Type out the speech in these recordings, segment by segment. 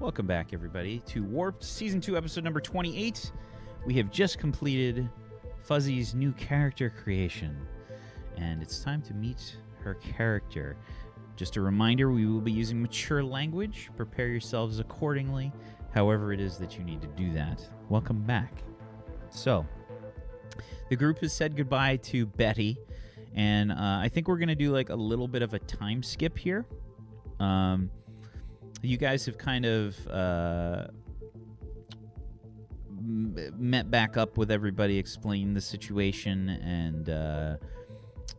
Welcome back, everybody, to Warped Season 2, Episode number 28. We have just completed Fuzzy's new character creation, and it's time to meet her character. Just a reminder we will be using mature language. Prepare yourselves accordingly, however, it is that you need to do that. Welcome back. So, the group has said goodbye to Betty, and uh, I think we're going to do like a little bit of a time skip here. Um, you guys have kind of uh, met back up with everybody, explained the situation, and uh,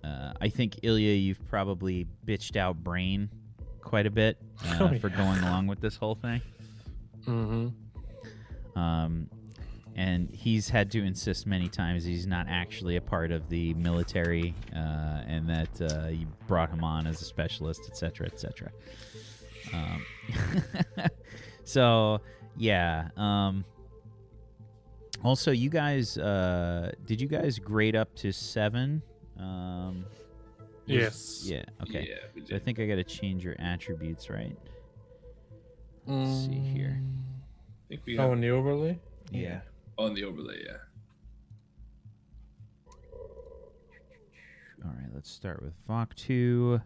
uh, I think Ilya, you've probably bitched out Brain quite a bit uh, Oh, for yeah. going along with this whole thing. Mm-hmm. Um, and he's had to insist many times he's not actually a part of the military, uh, and that uh, you brought him on as a specialist, etc., etc. Um, so yeah. Um, also, you guys, uh, did you guys grade up to seven? Um, was- Yes. Yeah. Okay. Yeah, So I think I got to change your attributes, right? Let's see here. I think we Oh, in the overlay? Yeah. on the overlay, yeah. All right, let's start with Vok 2.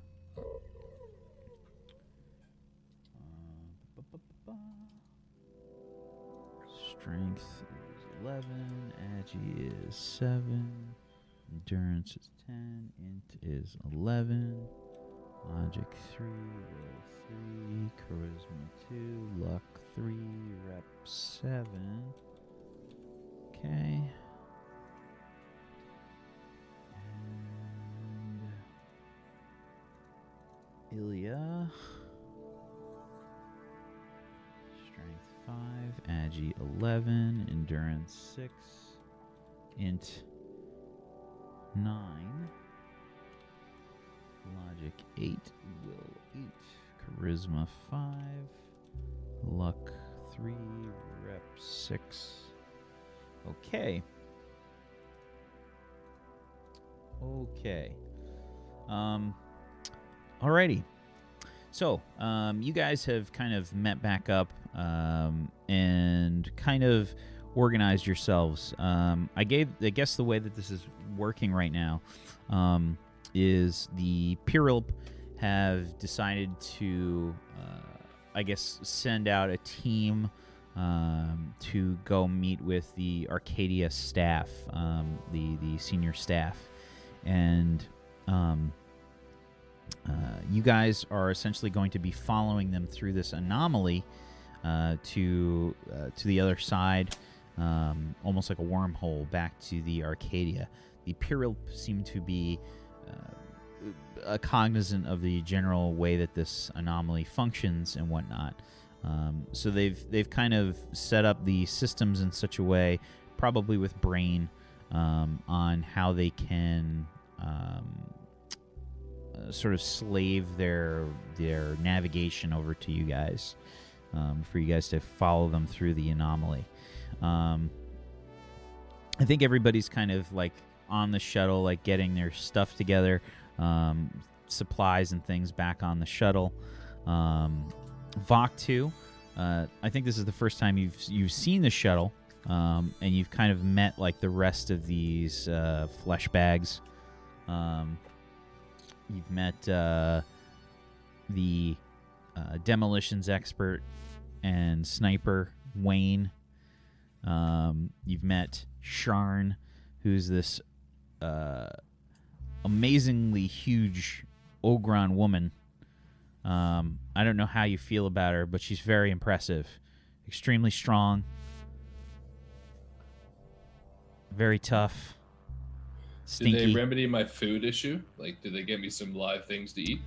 Strength is 11, Agi is 7, Endurance is 10, Int is 11, Logic 3, Will 3, Charisma 2, Luck 3, Rep 7. Okay. And Ilya. 5, Agi 11, Endurance 6, Int 9, Logic 8, Will 8, Charisma 5, Luck 3, Rep 6. Okay. Okay. Um alrighty. So, um, you guys have kind of met back up um, and kind of organized yourselves. Um, I gave, I guess, the way that this is working right now um, is the Pirilp have decided to, uh, I guess, send out a team um, to go meet with the Arcadia staff, um, the the senior staff, and. Um, uh, you guys are essentially going to be following them through this anomaly uh, to uh, to the other side, um, almost like a wormhole back to the Arcadia. The Piril seem to be uh, cognizant of the general way that this anomaly functions and whatnot. Um, so they've they've kind of set up the systems in such a way, probably with brain, um, on how they can. Sort of slave their their navigation over to you guys um, for you guys to follow them through the anomaly. Um, I think everybody's kind of like on the shuttle, like getting their stuff together, um, supplies and things back on the shuttle. Um, Vok two, uh, I think this is the first time you've you've seen the shuttle, um, and you've kind of met like the rest of these uh, flesh bags. Um, You've met uh, the uh, demolitions expert and sniper Wayne. Um, you've met Sharn, who's this uh, amazingly huge Ogron woman. Um, I don't know how you feel about her, but she's very impressive, extremely strong, very tough. Did they remedy my food issue? Like, did they get me some live things to eat?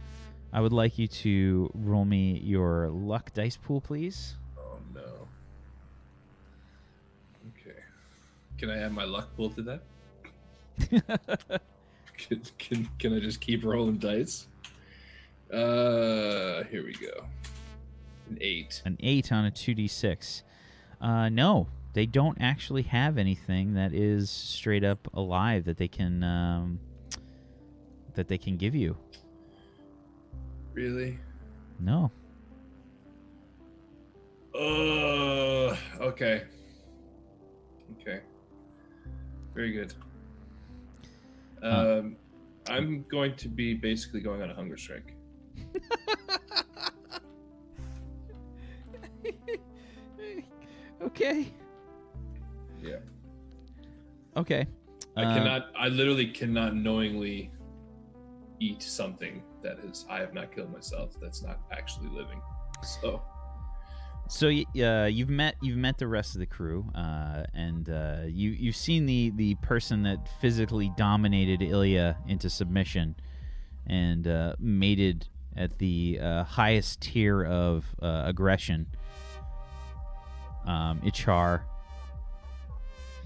I would like you to roll me your luck dice pool, please. Oh no. Okay. Can I add my luck pool to that? Can, can, can I just keep rolling dice? Uh, here we go. An eight. An eight on a 2d6. Uh, no, they don't actually have anything that is straight up alive that they can um, that they can give you. Really? No. Uh, okay. Okay. Very good. Um, I'm going to be basically going on a hunger strike. okay. Yeah. Okay. I Uh, cannot. I literally cannot knowingly eat something that is. I have not killed myself. That's not actually living. So So y- uh, you've met you've met the rest of the crew, uh, and uh, you you've seen the the person that physically dominated Ilya into submission, and uh, mated at the uh, highest tier of uh, aggression. Um, Ichar.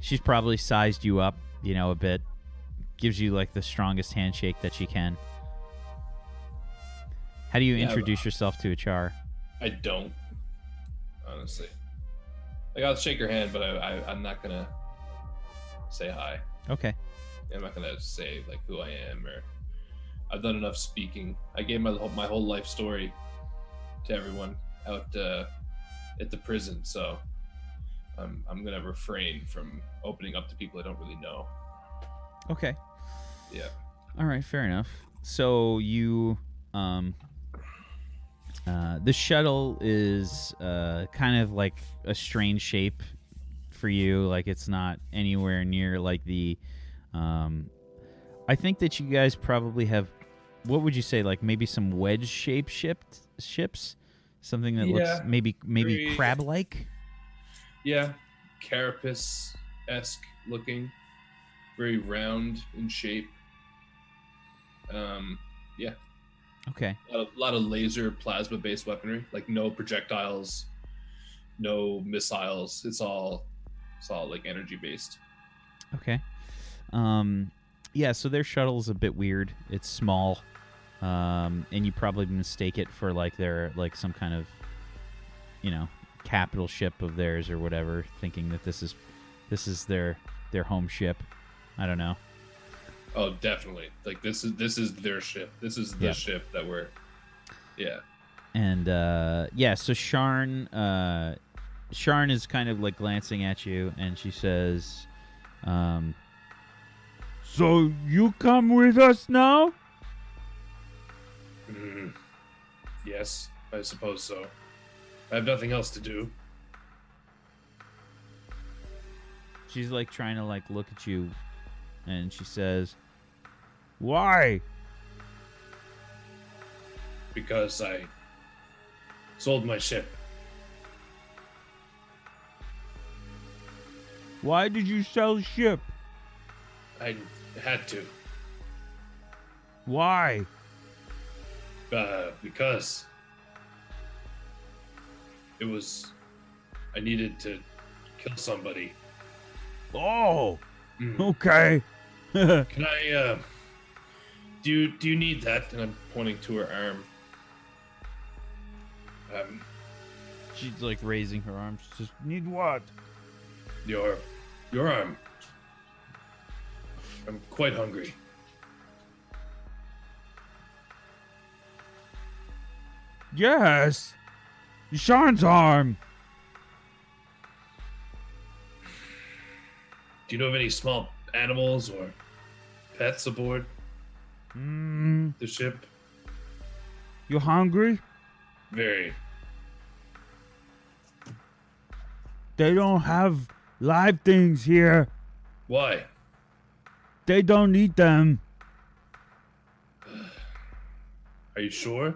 She's probably sized you up, you know, a bit. Gives you like the strongest handshake that she can. How do you Yeah, introduce yourself to Ichar? I don't. Honestly, like I'll shake her hand, but I, I I'm not gonna say hi. Okay. I'm not gonna say like who I am or I've done enough speaking. I gave my whole, my whole life story to everyone out uh, at the prison, so I'm I'm gonna refrain from opening up to people I don't really know. Okay. Yeah. All right, fair enough. So you um uh the shuttle is uh kind of like a strange shape for you, like it's not anywhere near like the um I think that you guys probably have what would you say like maybe some wedge shaped shipped ships? Something that Yeah. looks maybe maybe crab like? Yeah, carapace esque looking, very round in shape. Um, yeah, Okay. a lot of, lot of laser plasma based weaponry, like no projectiles, no missiles. It's all it's all like energy based. Okay. Um, yeah, so their shuttle's a bit weird. It's small, um, and you probably mistake it for like their like some kind of, you know, capital ship of theirs or whatever, thinking that this is this is their their home ship. I don't know. Oh, definitely. Like this is this is their ship. This is the ship that we're. Yeah. And uh, yeah, so Sharn, uh, Sharn is kind of like glancing at you, and she says, um, "So you come with us now?" Mm. Yes, I suppose so. I have nothing else to do. She's like trying to like look at you, and she says, "Why?" because I sold my ship. Why did you sell the ship? I had to. Why? Uh, because it was. I needed to kill somebody. Oh, Mm. okay. Can I, uh. Do you, do you need that? And I'm pointing to her arm. Um, She's like raising her arms. She says, "Need what?" your. Your arm. I'm quite hungry. Yes, Sharn's arm. Do you know of any small animals or pets aboard Mm, the ship? you hungry? Very. They don't have live things here. Why? They don't eat them. Are you sure?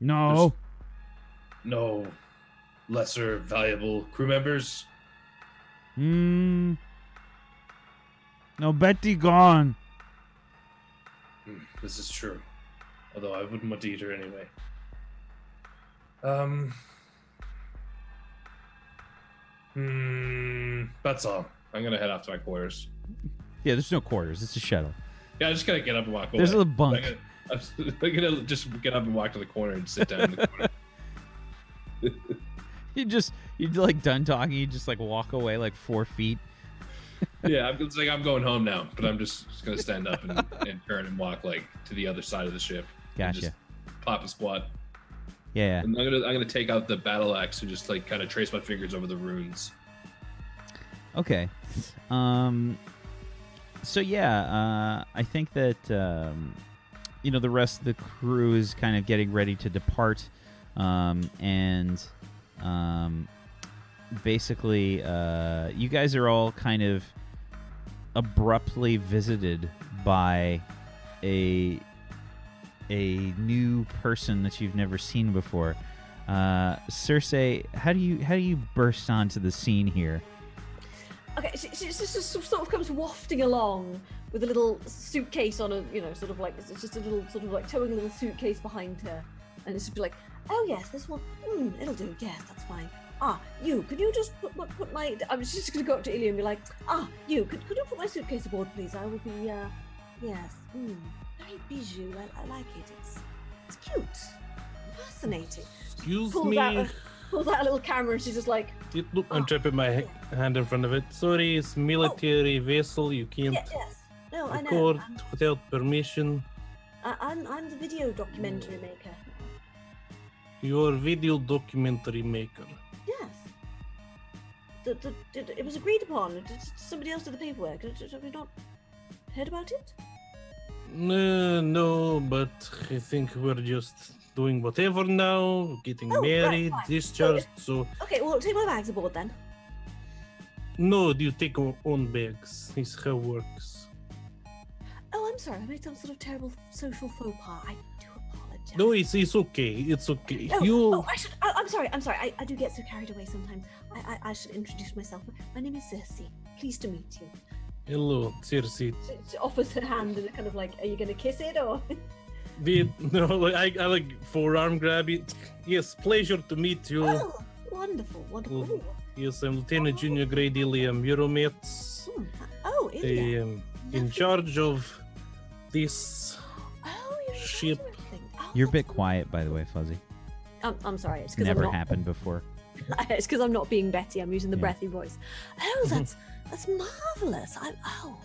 No. No lesser valuable crew members? Hmm. No, Betty gone. Hmm, this is true. Although I wouldn't want to eat her anyway. Um. Hmm. That's all. I'm gonna head off to my quarters. Yeah, there's no quarters. It's a shuttle. Yeah, I just gotta get up and walk away. There's a bunk. I'm gonna, I'm gonna just get up and walk to the corner and sit down in the corner. You just you like done talking. You just like walk away like four feet. yeah, I'm, it's like I'm going home now, but I'm just, just gonna stand up and, and turn and walk like to the other side of the ship. Gotcha. Just pop a squat. Yeah. And I'm gonna I'm gonna take out the battle axe and just like kind of trace my fingers over the runes. Okay. Um. So yeah, uh, I think that um, you know the rest of the crew is kind of getting ready to depart, um, and um, basically, uh, you guys are all kind of abruptly visited by a a new person that you've never seen before. Uh, Cersei, how do you how do you burst onto the scene here? Okay, she, she just sort of comes wafting along with a little suitcase on a, you know, sort of like it's just a little sort of like towing a little suitcase behind her, and it's just like, oh yes, this one, mm, it'll do. Yes, that's fine. Ah, you, could you just put, put, my? I was just going to go up to Ilya and be like, ah, you, could, could you put my suitcase aboard, please? I will be, uh, yes, mm, very bijou. I, I like it. It's, it's cute, fascinating. Excuse Pulls me. out, a, pulls out a little camera and she's just like, It look, I'm Oh, trapping my yeah. hand in front of it. Sorry, it's military vessel. You can't yeah, yes, no, I know. record without permission. I, I'm, I'm the video documentary maker. You're video documentary maker. Yes. The, the, the, it was agreed upon. Somebody else did the paperwork. Have you not heard about it? No, no, but I think we're just doing whatever now, getting Oh, right, married, fine. discharged. So, Okay, well, take my bags aboard then. no, do you take your own bags. This how it works. Oh, I'm sorry. I made some sort of terrible social faux pas. I. No, it's, it's okay. It's okay. Oh, you. oh, I should. I, I'm sorry. I'm sorry. I, I do get so carried away sometimes. I, I, I should introduce myself. My name is Circe. Pleased to meet you. Hello, Circe. She, she offers her hand and kind of like, are you going to kiss it or? Did no, like I, I like forearm grab it. Yes, pleasure to meet you. oh, wonderful, wonderful. Well, Yes, I'm Lieutenant Junior Grade Iliam Euromets. hmm. Oh, I Ilya. am in charge of this. Oh, you're in charge ship. Of everything. Oh, You're a bit quiet, by the way, Fuzzy. I'm, I'm sorry. It's because I'm Never not. happened before. it's because I'm not being Betty. I'm using the Yeah. breathy voice. Oh, that's that's marvelous. I oh,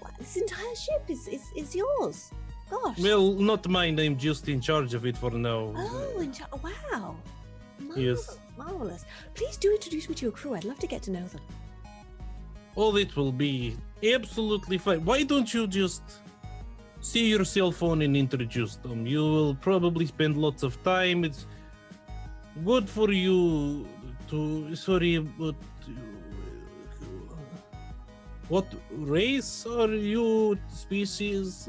what, this entire ship is is, is yours. Gosh. Well, not mine. I'm just in charge of it for now. Oh, in cha- wow. Marvelous, Yes. marvelous. Please do introduce me to your crew. I'd love to get to know them. All it will be absolutely fine. Why don't you just see your cell phone and introduce them? You will probably spend lots of time. It's good for you to. Sorry, but. What race are you? Species?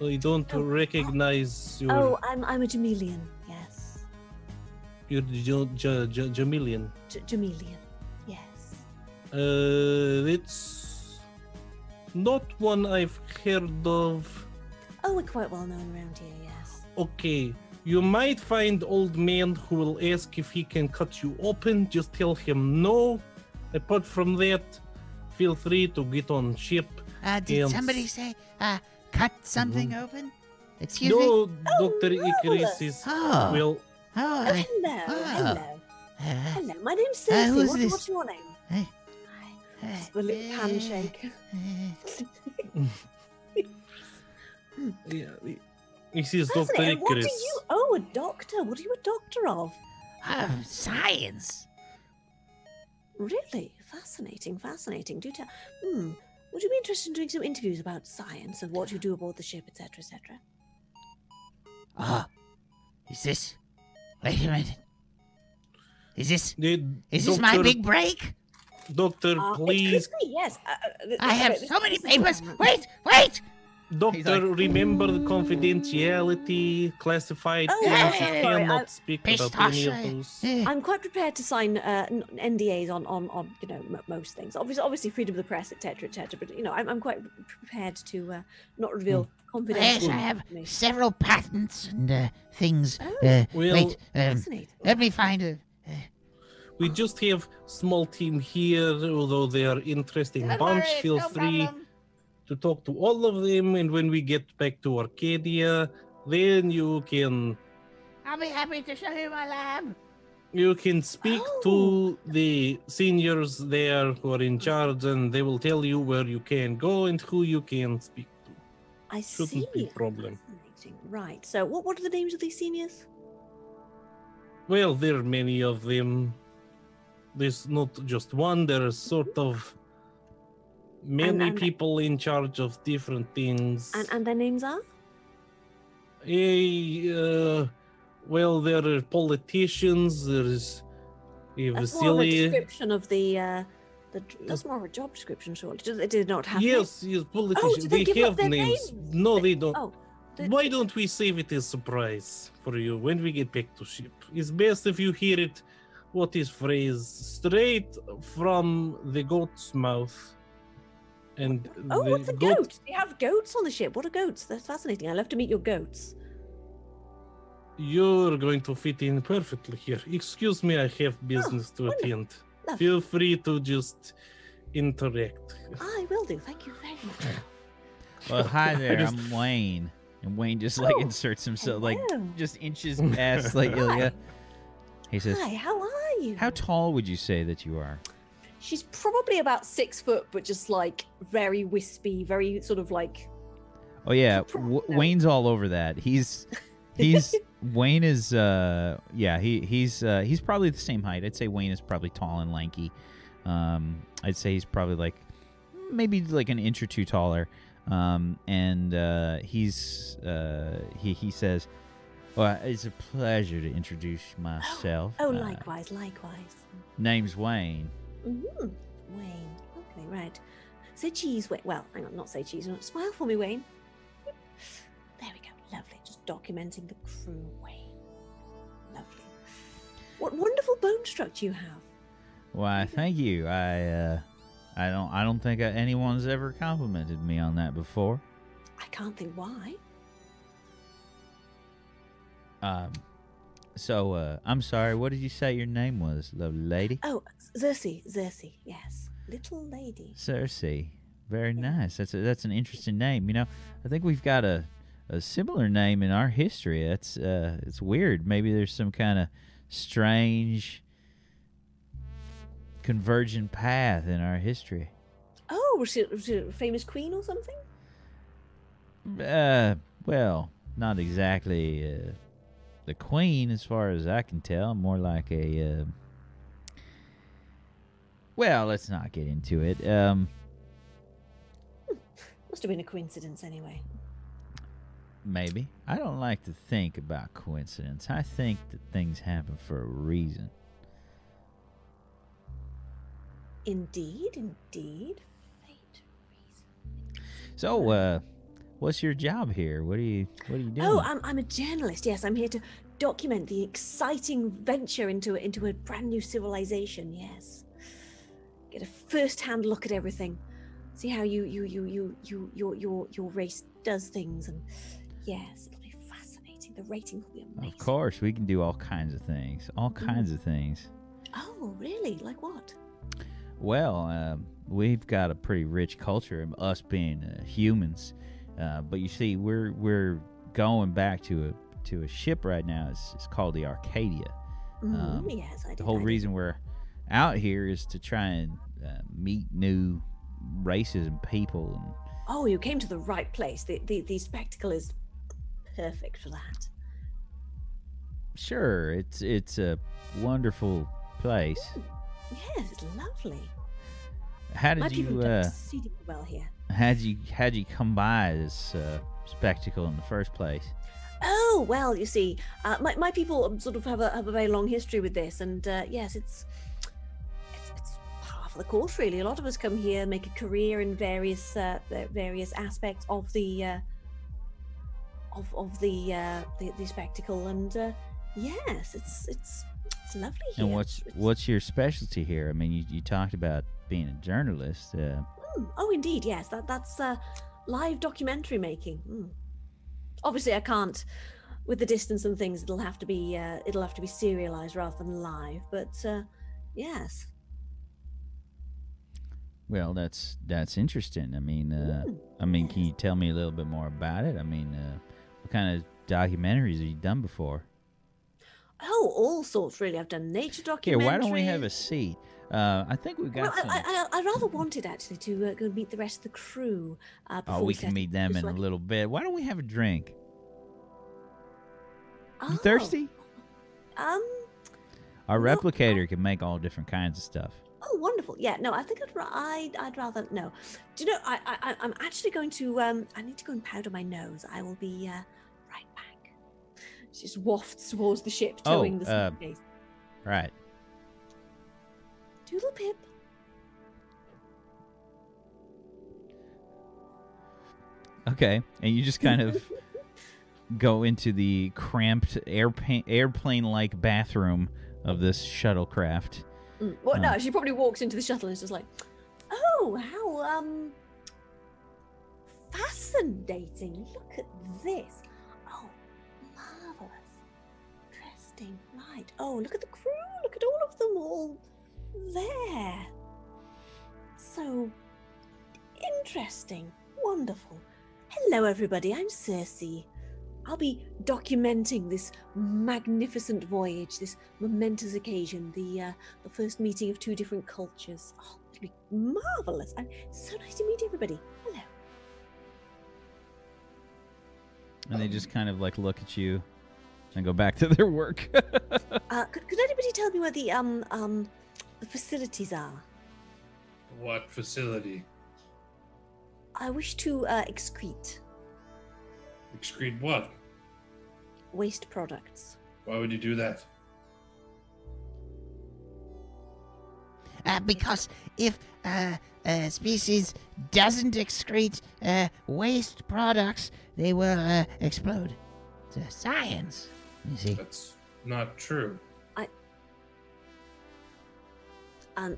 I don't Oh, recognize your. Oh, I'm I'm a Jamelian. Yes, your J- J- J- Jamilian. J- Jamelian. Yes. Uh, it's not one I've heard of. Oh, we're quite well known around here. Yes. Okay, you might find old man who will ask if he can cut you open. Just tell him no. Apart from that, feel free to get on ship. Uh, did Yes. somebody say, uh, cut something open? Excuse me? no, Doctor Icarus marvelous. is Oh, well. oh, Oh, I, hello, ah. hello, uh, hello. My name's Uh, Cersei. who's What- what's your name? Hey. Hi. uh, Just little uh, handshake. uh, Yeah, this is Doctor Fascinating. What do you? Oh, a doctor. What are you a doctor of? oh, science. Really fascinating. Fascinating. Do tell. Hmm. Would you be interested in doing some interviews about science and what you do aboard the ship, etc., etc.? Oh, is this? Wait a minute. Is this? The Is this my big break? Doctor, Uh, please. could be, yes. Uh, uh, I have so many papers. Wait, wait. Doctor, like, remember the confidentiality, classified Oh, things. yeah, You yeah, sorry, cannot I- speak about any of Pistachio. those. I'm quite prepared to sign uh, NDAs on, on, on you know m- most things. Obviously, obviously, freedom of the press, etc., etc. But you know, I'm, I'm quite prepared to uh, not reveal Yes, confidential I have several patents and uh, things. Oh, Uh, Well- wait, um, Fascinating. let me find a. We just have small team here, although they are interesting Don't bunch. worry, Feel no free problem. To talk to all of them, and when we get back to Arcadia, then you can I'll be happy to show you my lab. you can speak Oh. to the seniors there who are in charge, and they will tell you where you can go and who you can speak to. I shouldn't see. be a problem. Right. So, what what are the names of these seniors? Well, there are many of them. There's not just one. There are sort of many and- people in charge of different things. And and their names are? Eh, uh, well, there are politicians. There's uh, That's more of a description of the. Uh, the that's more of a job description, surely. Did they did not have names? Yes, yes, politicians. did they up have names. names? No, They- they don't. Oh, they- Why don't we save it as a surprise for you when we get back to ship? It's best if you hear it, what is phrased straight from the goat's mouth. And Oh, the what's a goat? They have goats on the ship. What are goats? That's fascinating. I love to meet your goats. You're going to fit in perfectly here. Excuse me, I have ah, business to Oh, wonderful. attend. Lovely. Feel free to just interact. I will do. Thank you very much. Well, hi there. just- I'm Wayne, and Wayne just like Oh, inserts himself, like just inches past like Ilya. He says, Hi, how are you? "How tall would you say that you are?" She's probably about six foot, but just like very wispy, very sort of like. Oh yeah, w-. Wayne's all over that. He's he's Wayne is uh yeah he he's uh he's probably the same height. I'd say Wayne is probably tall and lanky. Um, I'd say he's probably like maybe like an inch or two taller. Um, and uh, he's uh he he says, "Well, it's a pleasure to introduce myself. Oh, Uh, likewise, likewise. name's Wayne. Mm-hmm. Wayne. Okay, right. Say cheese, Wayne. Well, hang on, not say cheese. no, Smile for me, Wayne. There we go. Lovely. Just documenting the crew, Wayne. Lovely. What wonderful bone structure you have. Why, thank you. I uh, I don't I don't think anyone's ever complimented me on that before." I can't think why. Um, so uh, I'm sorry. What did you say your name was, lovely lady? Oh, Xerxes, Cersei, yes. Little lady. Cersei. Very nice. That's a, that's an interesting name. You know, I think we've got a, a similar name in our history. That's uh, it's weird. Maybe there's some kind of strange convergent path in our history. Oh, was she, was she a famous queen or something? Uh, well, not exactly uh, the queen, as far as I can tell. More like a. Uh, well, let's not get into it. Um, Must have been a coincidence anyway. maybe I don't like to think about coincidence. I think that things happen for a reason. Indeed, indeed. Fate, reason. So, uh, what's your job here? What are you What are you doing? Oh, I'm, I'm a journalist. Yes, I'm here to document the exciting venture into into a brand new civilization. Yes, get a first-hand look at everything. See how you you you you you your your your race does things, and yes, it'll be fascinating. The rating will be amazing. of course, we can do all kinds of things. All kinds of things. Oh, really? Like what? Well, um, we've got a pretty rich culture of us being uh, humans, uh, but you see, we're we're going back to a to a ship right now. It's, it's called the Arcadia. Mm, Um, yes, I did. The whole I reason we're out here is to try and uh, meet new races and people. And Oh, you came to the right place. The the, the spectacle is perfect for that. sure, it's it's a wonderful place. Yes, it's lovely. How did people you uh, exceedingly well here. how'd you how'd you come by this uh, spectacle in the first place? Oh well, you see, uh, my my people sort of have a have a very long history with this, and uh, yes, it's it's it's half of the course really. A lot of us come here, make a career in various uh, various aspects of the uh, of of the, uh, the the spectacle, and uh, yes, it's it's it's lovely here. And what's It's- what's your specialty here? I mean, you, you talked about being a journalist. Uh, Mm, oh, indeed, yes. That that's uh, live documentary making. Mm. Obviously, I can't. With the distance and things, it'll have to be uh, it'll have to be serialized rather than live. But uh, yes, well, that's that's interesting. I mean, uh, I mean, can you tell me a little bit more about it? I mean, uh, what kind of documentaries have you done before? oh, all sorts really. I've done nature Here, documentaries. why don't we have a seat? Uh, I think we've Well, got some. I, I, I rather wanted actually to uh, go meet the rest of the crew. Uh, oh, before we can meet them in a little bit. Why don't we have a drink? You Oh, thirsty? Um, Our replicator can make all different kinds of stuff. Oh, wonderful. Yeah, no, I think I'd, I'd, I'd rather no. Do you know? I, I, I'm actually going to. Um, I need to go and powder my nose. I will be uh, right back. She just wafts towards the ship, Oh, towing the uh, suitcase. Right. Doodle pip. Okay. And you just kind of go into the cramped airplane airplane-like bathroom of this shuttlecraft. Mm. Well, no, she probably walks into the shuttle and is just like, "Oh, how um fascinating! Look at this. Oh, marvelous, interesting. Right. Oh, look at the crew. Look at all of them all there. So interesting. Wonderful. Hello, everybody. I'm Cersei. I'll be documenting this magnificent voyage, this momentous occasion, the uh, the first meeting of two different cultures. Oh, it'll be marvelous! And it's so nice to meet everybody. Hello. And they just kind of like look at you and go back to their work. Uh, could, could anybody tell me where the um um the facilities are? What facility? I wish to uh, excrete Excrete what? waste products. Why would you do that? Uh, because if uh, a species doesn't excrete uh, waste products, they will uh, explode. It's a science, you see. That's not true. I Um,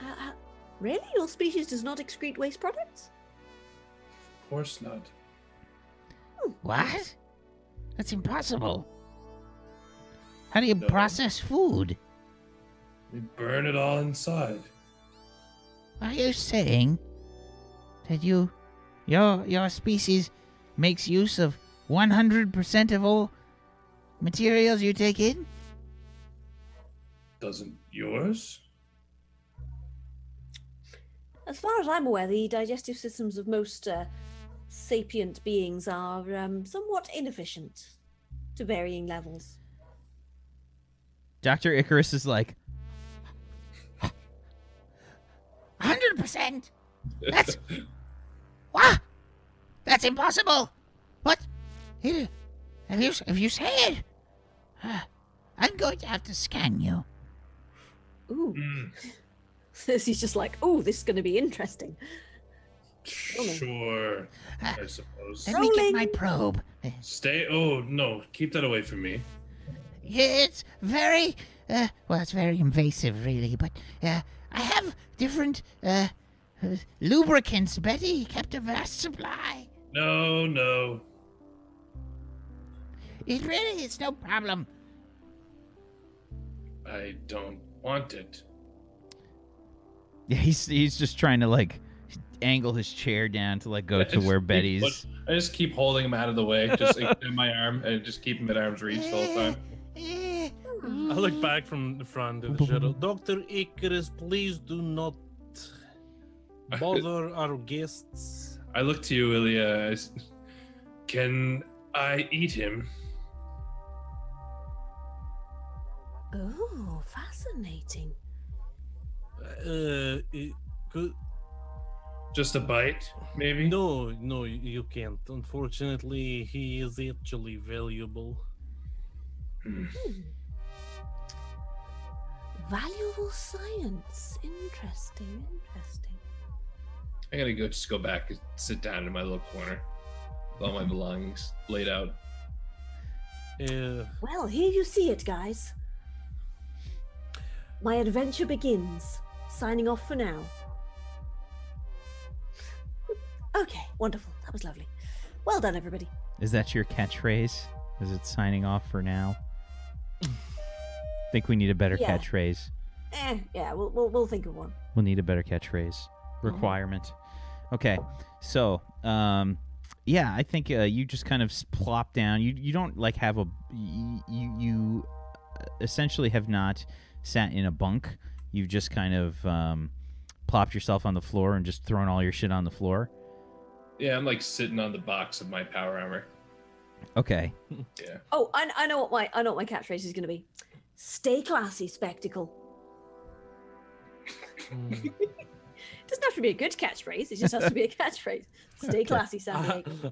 uh, uh, really, your species does not excrete waste products? Of course not. What? That's impossible. How do you No. process food? We burn it all inside. Are you saying that you, your your species, makes use of 100% of all materials you take in? Doesn't yours? As far as I'm aware, the digestive systems of most uh, sapient beings are um, somewhat inefficient to varying levels. Dr. Icarus is like, 100%? That's what? That's impossible. What? Here, Have you have you said? Uh, I'm going to have to scan you. Ooh. Mm, Cersei's just like, oh, this is going to be interesting. Sure, Uh, I suppose. Let me get my probe. Stay. Oh no, keep that away from me. It's very, uh, well, it's very invasive, really. But uh, I have different uh, uh, lubricants. Betty kept a vast supply. No, no. It really is no problem. I don't want it. yeah, he's he's just trying to like angle his chair down to like go I to where Betty's. put- I just keep holding him out of the way, just like, in my arm, and just keep him at arm's reach the whole time. I look back from the front of the shuttle. Dr. Icarus, please do not bother our guests. I look to you, Ilya. Can I eat him? Oh, fascinating. Uh, could, Just a bite, maybe? no, no, you can't. Unfortunately, he is actually valuable. Hmm. Valuable science. Interesting, interesting. I gotta go. Just go back and sit down in my little corner with all my belongings laid out. Uh, Well, here you see it, guys. My adventure begins. Signing off for now. Okay, wonderful. That was lovely. Well done, everybody. Is that your catchphrase? Is it signing off for now? I think we need a better Yeah. catchphrase. Eh, yeah, we'll, we'll, we'll think of one. We'll need a better catchphrase requirement. Okay, so um, yeah, I think uh, you just kind of plop down. You you don't like have a you you, you uh, essentially have not sat in a bunk. You've just kind of um, plopped yourself on the floor and just thrown all your shit on the floor. Yeah, I'm like sitting on the box of my power armor. Okay, Yeah. Oh, I, I know what my I know what my catchphrase is going to be. Stay classy, spectacle. Mm. It doesn't have to be a good catchphrase. It just has to be a catchphrase. Stay classy, San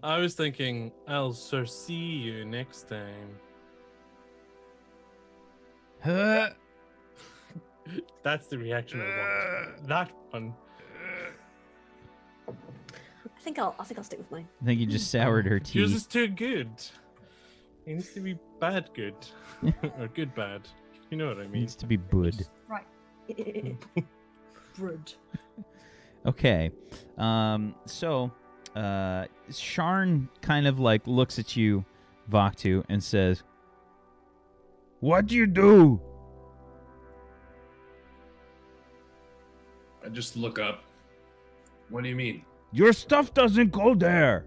I, I was thinking, I'll sir see you next time. Huh? That's the reaction I want. That one. I think I'll. I think I'll stick with mine. I think you just soured her tea. Yours teeth. is too good. It needs to be bad good. or good bad. You know what I mean. It needs to be bud. Right. Brud. Okay. Um, so, uh, Sharn kind of like looks at you, Vaktu, and says, What do you do? I just look up. What do you mean? Your stuff doesn't go there,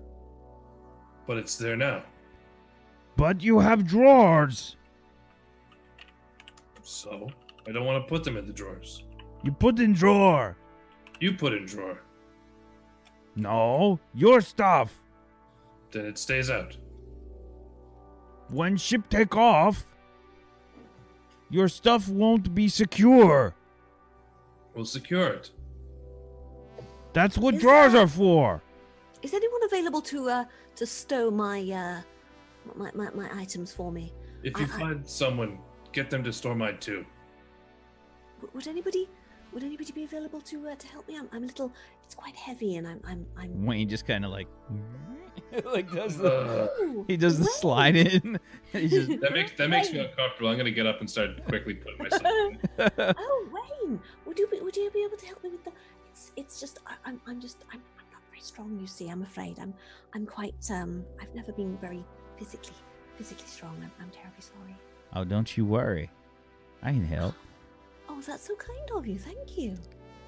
But it's there now. but you have drawers. So I don't want to put them in the drawers. You put in drawer. You put in drawer. No, your stuff. Then it stays out. When ship take off, your stuff won't be secure. We'll secure it. That's what Is drawers that- are for. Is anyone available to uh to stow my uh my my, my items for me? If you I- I- find someone, get them to store mine too. Would anybody would anybody be available to uh, to help me? I'm, I'm a little. It's quite heavy, and I'm I'm I'm. Wayne just kind of like, like does Uh, he does the Wayne. slide in. he just that makes that makes me uncomfortable. I'm gonna get up and start quickly putting myself. in. Oh, Wayne, would you be would you be able to help me with the? It's it's just I, I'm I'm just I'm I'm not very strong. You see, I'm afraid I'm I'm quite um. I've never been very physically physically strong. I'm, I'm terribly sorry. oh, don't you worry, I can help. Oh, that's so kind of you. Thank you.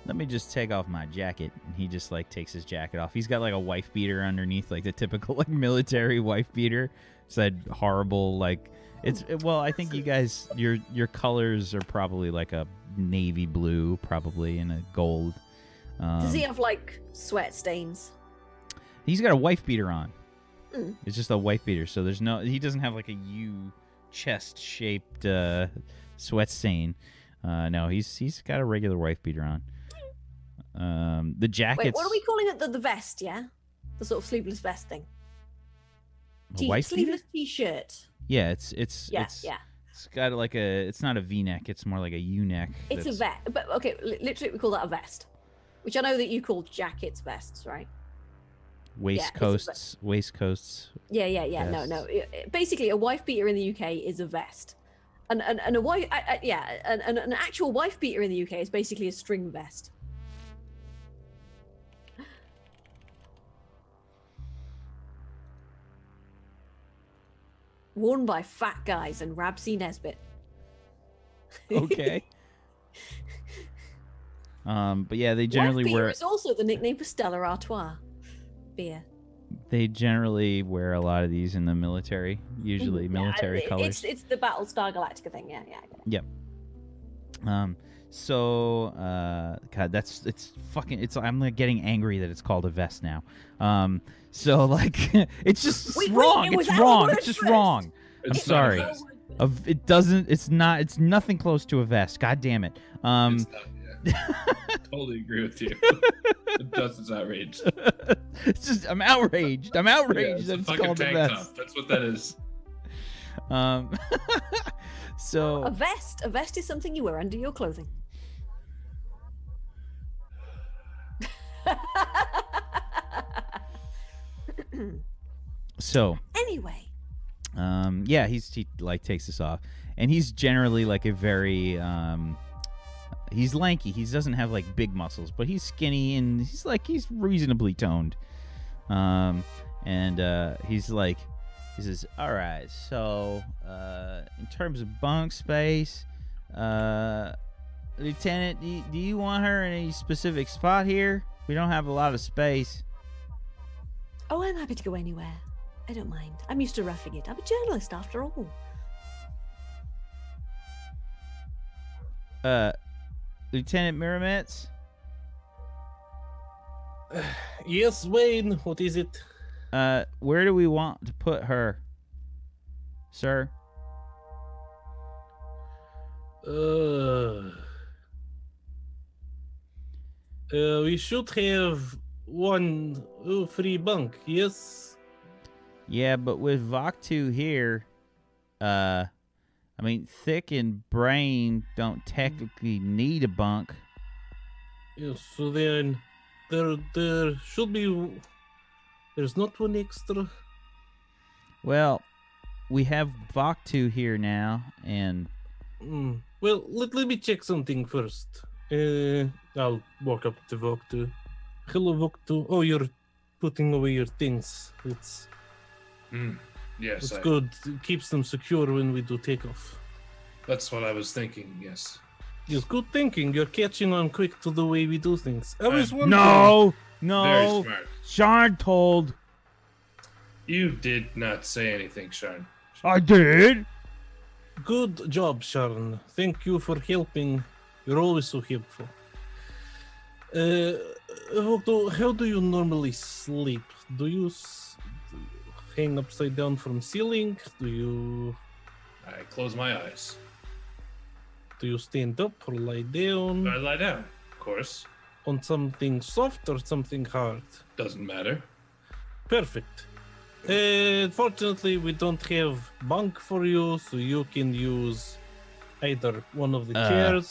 Let me just take off my jacket. And he just like takes his jacket off. He's got like a wife beater underneath, like the typical like military wife beater. It's that horrible like. It's well, I think you guys your your colors are probably like a navy blue, probably and a gold. Um, Does he have like sweat stains? He's got a wife beater on. Mm. It's just a wife beater, so there's no. He doesn't have like a U chest shaped uh, sweat stain. Uh, no, he's he's got a regular wife beater on. Um, the jacket. Wait, what are we calling it? The, the vest, yeah, the sort of sleeveless vest thing. a T- wife beater? sleeveless t-shirt. Yeah, it's it's Yeah, it's yeah. it's got like a. It's not a V-neck. It's more like a U-neck. It's a vest, but okay, literally we call that a vest, which I know that you call jackets vests, right? waistcoats. waistcoats. Yeah, yeah, yeah. No, no. I- Basically, a wife beater in the UK is a vest, and and, and a wife, uh, uh, yeah, and, and an actual wife beater in the UK is basically a string vest. Worn by fat guys and Rab C. Nesbitt. Okay. Um, but yeah, they generally wife beater wear. is also the nickname for Stella Artois beer. They generally wear a lot of these in the military. Usually Mhm, yeah, military it- colors. It's it's the Battlestar Galactica thing. Yeah, yeah. I get it. Um, so uh, God, that's it's fucking. It's I'm like getting angry that it's called a vest now. Um, so like it's just Wait, wait, wrong. it was it's our word word It's just first. wrong. It's I'm not a sorry. vest. A v- it doesn't. It's not. It's nothing close to a vest. God damn it. Um, It's not, yeah. totally agree with you. it does. It's outraged. it's just I'm outraged. I'm Yeah, outraged it's that it's fucking called a tank vest. top. That's what that is. Um, so A vest. A vest is something you wear under your clothing. so anyway, Um, yeah, he's he like takes this off, and he's generally like a very um, he's lanky. He doesn't have like big muscles, but he's skinny and he's like he's reasonably toned. Um, and uh, he's like he says, "All right, so uh, in terms of bunk space, uh, Lieutenant, do you, do you want her in any specific spot here? We don't have a lot of space." oh, I'm happy to go anywhere. I don't mind. I'm used to roughing it. I'm a journalist after all. Uh, Lieutenant Mirametz. Yes, Wayne. What is it? Uh, where do we want to put her, sir? Uh, uh, we should have one uh, free bunk, yes? Yeah, but with Voktu here, uh, I mean, Thick and Brain don't technically need a bunk. Yes, so then there there should be there's not one extra. Well, we have Voktu here now, and Mm. Well, let, let me check something first. Uh, I'll walk up to Voktu. Hello, Voktu. Oh, you're putting away your things. It's Mm, yes, it's I- good. It keeps them secure when we do takeoff. that's what I was thinking. Yes. Yes, good thinking. You're catching on quick to the way we do things. I was Uh, wondering. no, Very no, smart. Sharn told. You did not say anything, Sharn. I did. Good job, Sharon. Thank you for helping. You're always so helpful. Uh, Voktu, how do you normally sleep? Do you, s- do you hang upside down from ceiling? Do you I close my eyes. do you stand up or lie down I lie down. Of course. on something soft or something hard? Doesn't matter. Perfect. Uh, fortunately, we don't have bunk for you, so you can use either one of the Uh, chairs.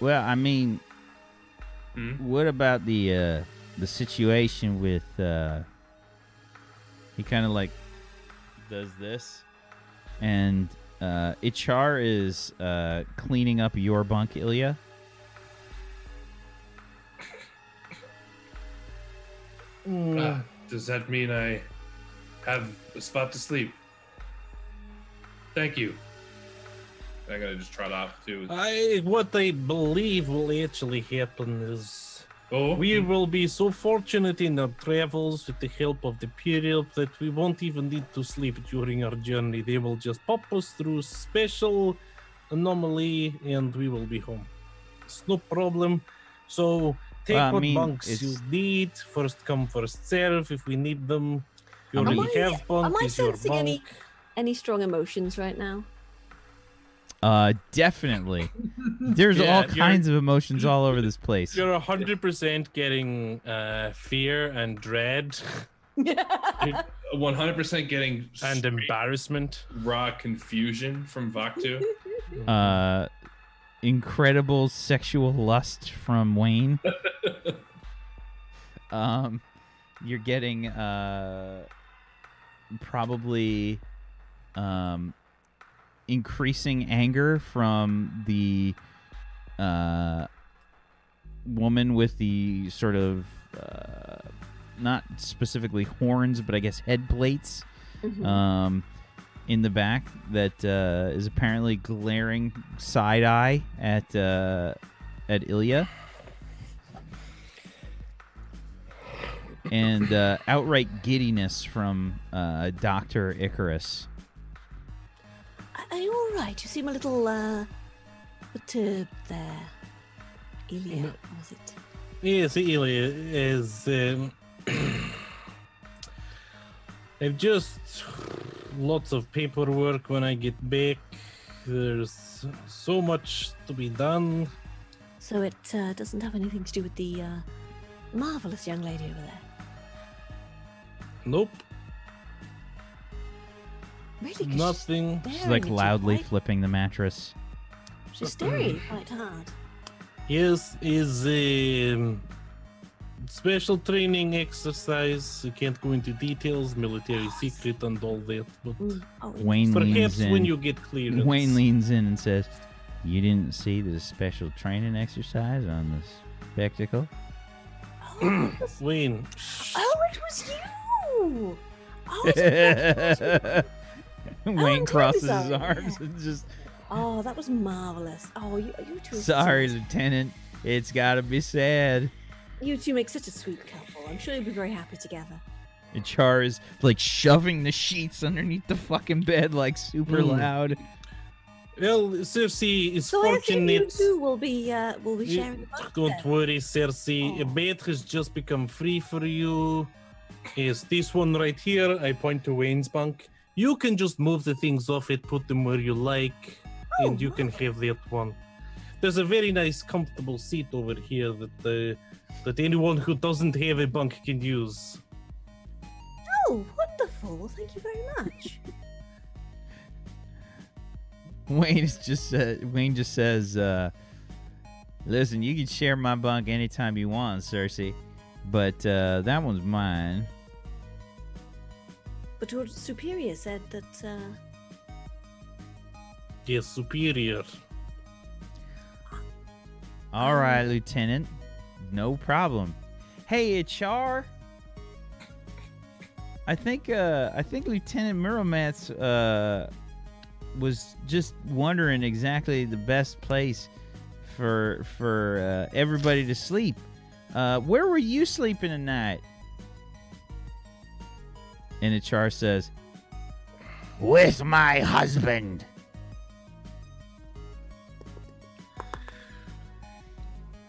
Well, I mean, Hmm? what about the uh the situation with uh he kind of like does this and uh Ichar is uh cleaning up your bunk, Ilya. Ah, does that mean I have a spot to sleep? Thank you. I'm gonna just trot off too. I what they believe will actually happen is oh, we will be so fortunate in our travels with the help of the period that we won't even need to sleep during our journey. They will just pop us through special anomaly and we will be home. It's no problem. So take Well, I what mean, bunks you need. First come, first serve if we need them. You Am already I- have bunk. am I sensing bunk. any- Any strong emotions right now? Uh definitely. There's Yeah, all kinds of emotions all over this place. You're hundred percent getting uh, fear and dread 100% getting and embarrassment. raw confusion from Voktu. Uh incredible sexual lust from Wayne. um you're getting uh probably um increasing anger from the uh woman with the sort of uh not specifically horns but I guess head plates Mhm. um, in the back that uh, is apparently glaring side eye at uh, at Ilya, and uh, outright giddiness from uh, Doctor Icarus. Are you all right? You seem a little uh, perturbed there. Ilya, was it? Yes, Ilya is. Um, I've just lots of paperwork when I get back. There's so much to be done. So it uh, doesn't have anything to do with the uh, marvelous young lady over there. Nope, Really? 'Cause she's nothing. She's staring like loudly quite- flipping the mattress. She's staring quite hard. Yes, is um, special training exercise. I can't go into details, military secret, and all that. But Mm. Oh, Wayne perhaps leans in. when you get clearance. Wayne leans in and says, "You didn't see the special training exercise on this spectacle." Oh, it was- Wayne, oh, it was you! Oh, it's Wayne crosses terribly his arms yeah. and just, oh, that was marvelous. Oh, you, you two. "Sorry, such- Lieutenant. It's got to be said." You two make such a sweet couple. I'm sure you'll be very happy together. And Char is like shoving the sheets underneath the fucking bed like super Mm. loud. well, Cersei is So I think you fortunate. two will be uh, will be sharing a bunk Don't then. worry, Cersei. A Oh. bed has just become free for you. Is this one right here? I point to Wayne's bunk. You can just move the things off it, put them where you like. Oh, and you can have that one. There's a very nice, comfortable seat over here that uh, that anyone who doesn't have a bunk can use. Oh, wonderful. Thank you very much. Wayne is just uh, Wayne just says, uh, "Listen, you can share my bunk anytime you want, Cersei, but uh, that one's mine." But your superior said that. Uh, Yes, superior. All right, Lieutenant, no problem. Hey, Ichar. I think uh, I think Lieutenant Muromets uh, was just wondering exactly the best place for for uh, everybody to sleep. Uh, where were you sleeping tonight? And Ichar says, With my husband.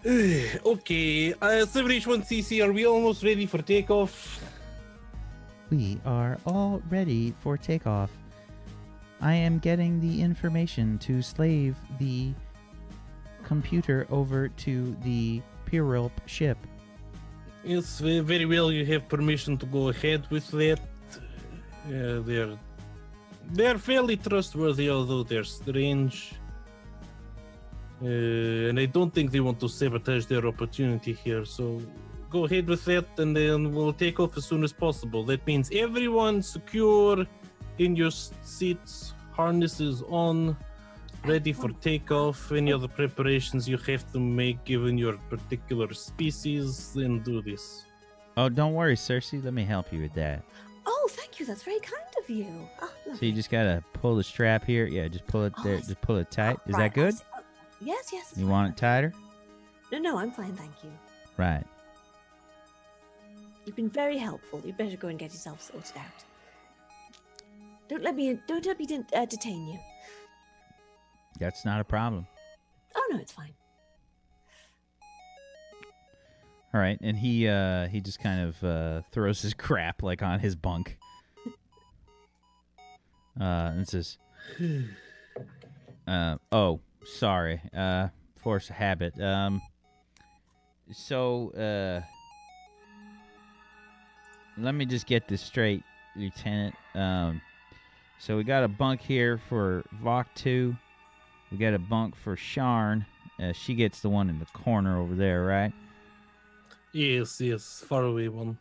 okay, uh, 7H1CC, are we almost ready for takeoff? We are all ready for takeoff. I am getting the information to slave the computer over to the Pirilp ship. Yes, very well. You have permission to go ahead with that. Uh, they're they're fairly trustworthy, although they're strange. Uh, and I don't think they want to sabotage their opportunity here. So go ahead with that, and then we'll take off as soon as possible. That means everyone secure in your seats, harnesses on, ready for takeoff. Any other preparations you have to make given your particular species, then do this. Oh, don't worry, Cersei. Let me help you with that. oh, thank you. That's very kind of you. Ah, So you just gotta pull the strap here. Yeah, just pull it Oh, there. Just pull it tight. Is Right, that good? Oh, yes, yes. You fine. want it tighter? No, no, I'm fine, thank you. Right. You've been very helpful. You better go and get yourself sorted out. Don't let me. Don't let me de- uh, detain you. That's not a problem. Oh no, it's fine. All right, and he uh he just kind of uh throws his crap like on his bunk. Uh and says uh oh, sorry. Uh force habit. Um so uh let me just get this straight, Lieutenant. Um so we got a bunk here for Vok 2. We got a bunk for Sharn. Uh, she gets the one in the corner over there, right? Yes, yes, far away one.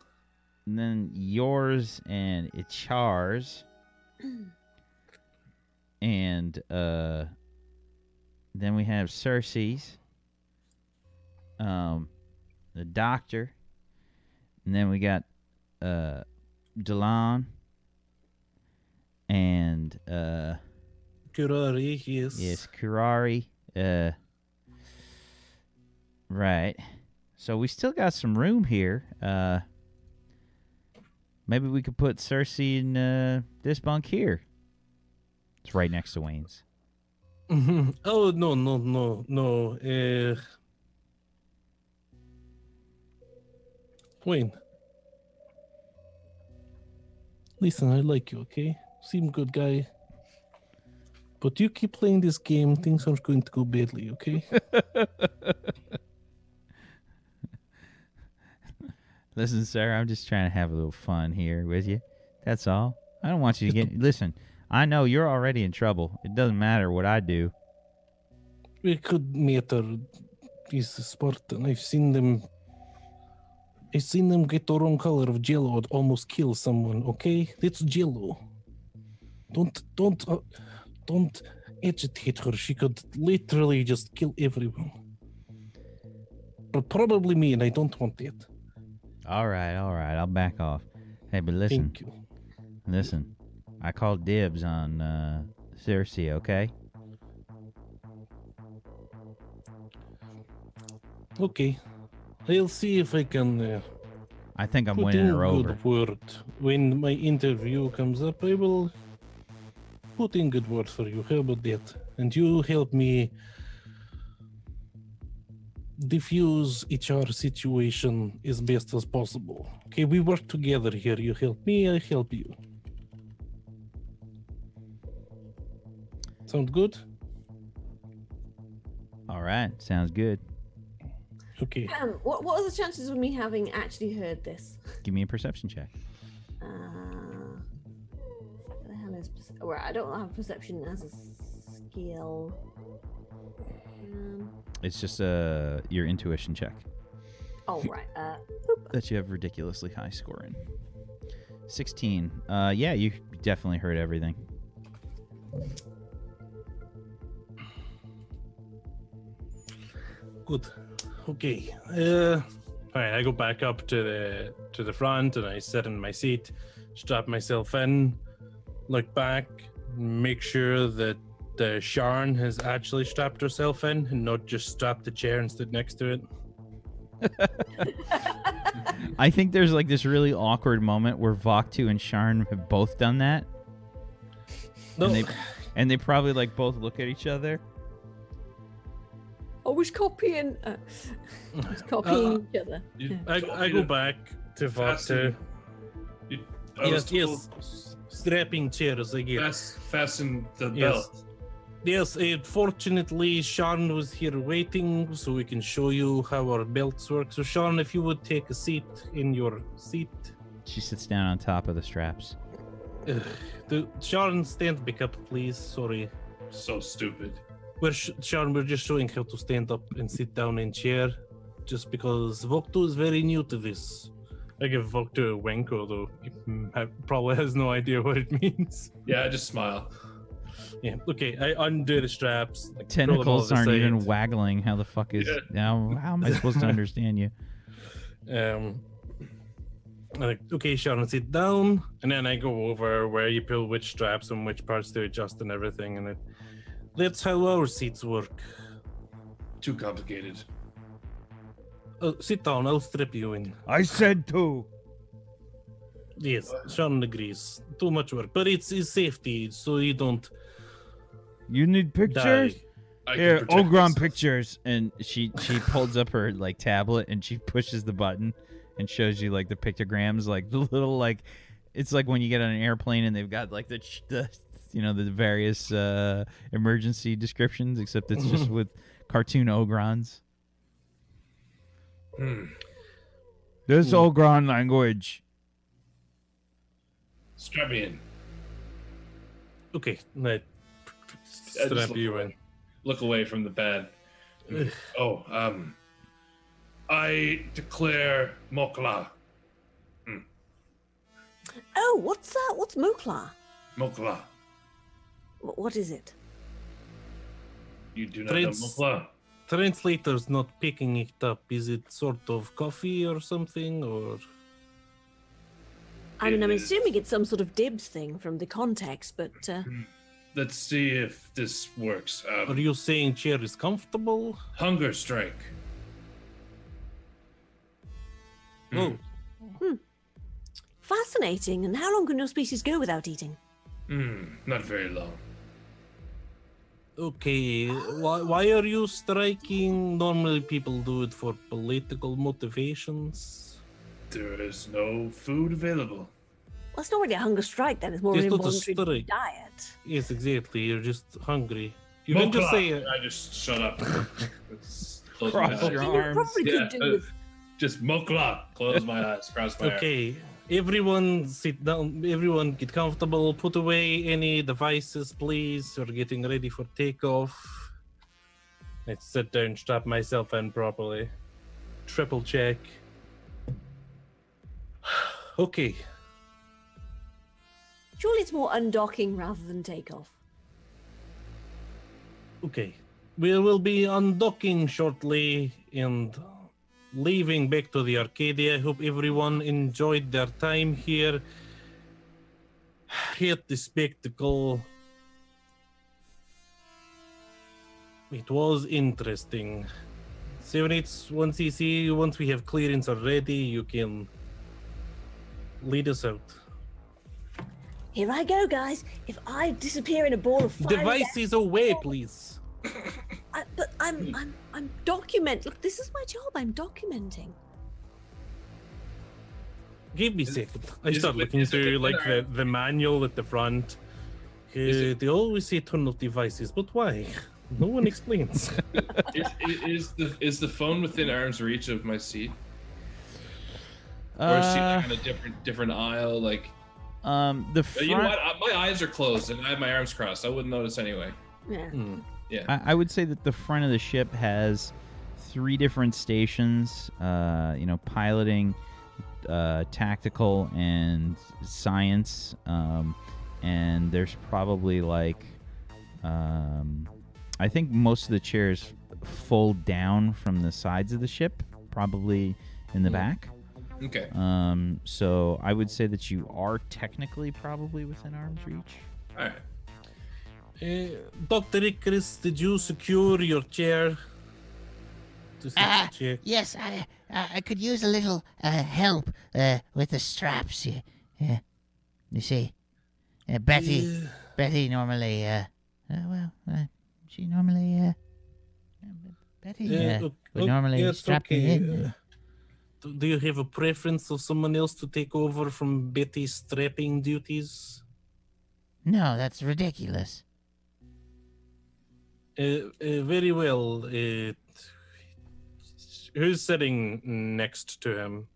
And then yours and Ichar's. and uh then we have Cersei's. Um the doctor. And then we got uh Delon and uh Kurari, yes. Yes, Kurari. Uh, right. So we still got some room here. Uh, maybe we could put Cersei in uh, this bunk here. It's right next to Wayne's. Mhm. Oh no no no no. Uh... Wayne. Listen, I like you, okay? Seem good guy. But you keep playing this game, things are going to go badly, okay? Listen, sir, I'm just trying to have a little fun here with you. That's all. I don't want you to get. Listen, I know you're already in trouble. It doesn't matter what I do. It could matter. He's Spartan. I've seen them. I've seen them get the wrong color of Jello and almost kill someone. Okay, that's Jello. Don't don't uh, don't agitate her. She could literally just kill everyone. But probably me, and I don't want that. All right, all right. I'll back off. Hey, but listen, Thank you. listen. I called dibs on uh, Cersei. Okay. Okay, I'll see if I can. Uh, I think I'm put winning in her over. good word when my interview comes up. I will put in good word for you. How about that? And you help me diffuse Ichar situation as best as possible. Okay, we work together here. You help me, I help you. Sound good? All right, sounds good. Okay. Um, what what are the chances of me having actually heard this? Give me a perception check. Uh, what the hell is perce- well, I don't have perception as a skill. Um, It's just uh, your intuition check oh right. Uh, that you have ridiculously high score in. 16. Uh, yeah, you definitely heard everything. Good. Okay. Uh, all right. I go back up to the to the front and I sit in my seat, strap myself in, look back, make sure that uh, Sharon has actually strapped herself in and not just strapped the chair and stood next to it. I think there's like this really awkward moment where Voktu and Sharn have both done that, No. and they and they probably like both look at each other. I was copying. Uh, I was copying each other. You I, I go back to fasten- you- I Yes, yes. Strapping chairs again. fast- fasten the Yes. belt. Yes, uh, fortunately, Sharn was here waiting, so we can show you how our belts work. So, Sharn, if you would take a seat in your seat. She sits down on top of the straps. Uh, the, Sharn, stand back up, please. Sorry. So stupid. We're sh- Sharn, we're just showing how to stand up and sit down in chair, just because Voktu is very new to this. I give Voktu a wink, although he probably has no idea what it means. Yeah, I just smile. Yeah, okay, I undo the straps. like, throw them all Tentacles to aren't even waggling. How the fuck is Yeah. now? How am I supposed to understand you? Um, I'm like, okay, Sharon, sit down, and then I go over where you pull which straps and which parts to adjust and everything, and it, that's how our seats work. Too complicated. Oh, sit down, I'll strip you in. I said to. Yes, Sharon agrees. Too much work, but it's, it's safety, so you don't You need pictures. I can Here, Ogron pictures, and she she pulls up her like tablet and she pushes the button and shows you like the pictograms, like the little like it's like when you get on an airplane and they've got like the the you know the various uh emergency descriptions, except it's just with cartoon Ogrons. Hmm. This Ogron language. Strap me in. Okay, right. just Strap look you away. in. Look away from the bed. oh, um. I declare Mokla. Oh, what's that? What's Mokla? Mokla. Wh- What is it? You do not Trans- know Mokla. Translator's not picking it up. Is it sort of coffee or something, or I mean, I'm assuming it's some sort of dibs thing from the context, but uh, Let's see if this works. are Um, you saying chair is comfortable? hunger strike. Oh, fascinating. And how long can your species go without eating? Hmm, not very long. Okay, why, why are you striking? Normally, people do it for political motivations. There is no food available. Well, it's not really a hunger strike then. It's more of It's an a strike. diet. Yes, exactly. You're just hungry. You can just say, it. I just shut up. Let's close my Cross eyes. your arms. Yeah, uh, Just Mokla. Close my eyes. Cross my eyes. Everyone sit down. Everyone get comfortable. Put away any devices, please. We're getting ready for takeoff. Let's sit down, strap myself in properly. Triple check. okay, Surely it's more undocking rather than takeoff. Okay. We will be undocking shortly and leaving back to the Arcadia. I hope everyone enjoyed their time here. Here the spectacle. It was interesting. Seven eights, one CC. Once we have clearance already, you can lead us out. Here I go, guys. If I disappear in a ball of fire, Devices away, please. I, but I'm I'm I'm document. Look, this is my job. I'm documenting. Give me a second. I start it- looking through like the, the manual at the front. Uh, it- they always say turn off devices, but why? No one explains. is, is the is the phone within arm's reach of my seat, or is she Uh, like on a different different aisle? Like, um, the Uh, front. you know what? Uh, My eyes are closed and I have my arms crossed. I wouldn't notice anyway. Yeah. I, I would say that the front of the ship has three different stations. Uh, you know, piloting, uh, tactical, and science. Um, and there's probably like, um, I think most of the chairs fold down from the sides of the ship, probably in the Hmm. back. Okay. Um, so I would say that you are technically probably within arm's reach. All right. Uh, Dr. Icarus, did you secure your chair? Ah, chair? yes, I, I I could use a little uh, help uh, with the straps. You, yeah, you see, uh, Betty, Yeah. Betty normally, uh, uh well, uh, she normally, uh, uh, Betty, Yeah, uh, would ok- normally yes, strap me okay, in. uh, do- Do you have a preference of someone else to take over from Betty's strapping duties? No, that's ridiculous. Uh, uh, very well. Uh, who's sitting next to him?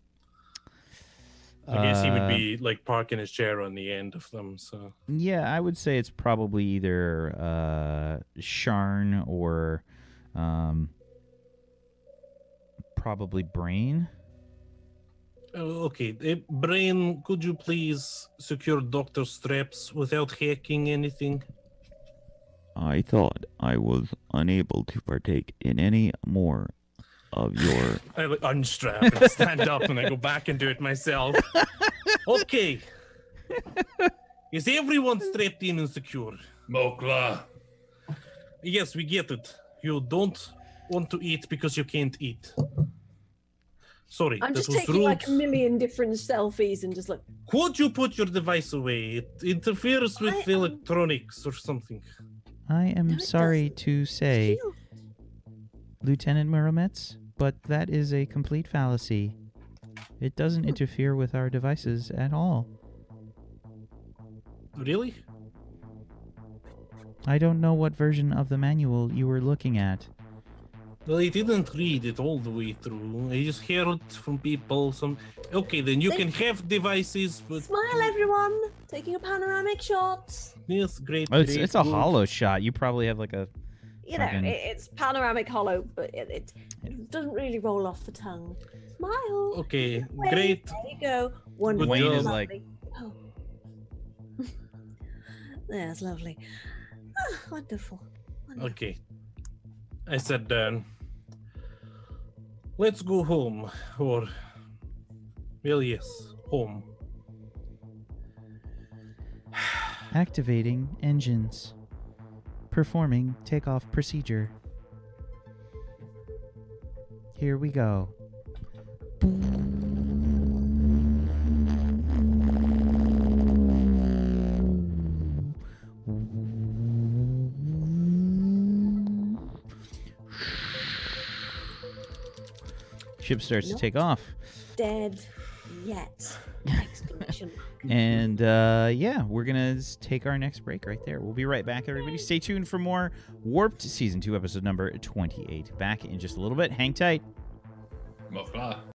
I guess he would Uh, be like parking his chair on the end of them. So Yeah, I would say it's probably either uh, Sharn or um, probably Brain. Uh, okay, uh, Brain, could you please secure Doctor Straps without hacking anything? I thought I was unable to partake in any more of your. I like, unstrap and stand up, and I go back and do it myself. okay. Is everyone strapped in and secure? Mokla. Yes, we get it. You don't want to eat because you can't eat. Sorry, I'm just taking rude. like a million different selfies and just like, Could you put your device away? It interferes with I am- electronics or something. I am No, sorry doesn't. to say, "Phew." Lieutenant Muromets, but that is a complete fallacy. It doesn't interfere with our devices at all. Really? I don't know what version of the manual you were looking at. Well, I didn't read it all the way through. I just heard from people some. Okay, then you They- can have devices, but Smile, everyone! Taking a panoramic shot. yes, great. Oh, it's, great, it's a good. hollow shot. You probably have like a. You know, Fucking- it, it's panoramic hollow, but it, it, it doesn't really roll off the tongue. Smile. Okay, Wait, great. There you go. Wonderful. Wayne is like- lovely. Oh. That's lovely. Ah, wonderful. wonderful. Okay. I said, Dan, let's go home. Or, well, yes, home. Activating engines. Performing takeoff procedure. Here we go. Ship starts to take off. Dead yet. Exclamation. And uh, yeah, we're going to take our next break right there. We'll be right back, everybody. Stay tuned for more Warped Season 2, episode number 28. Back in just a little bit. Hang tight. Mokla.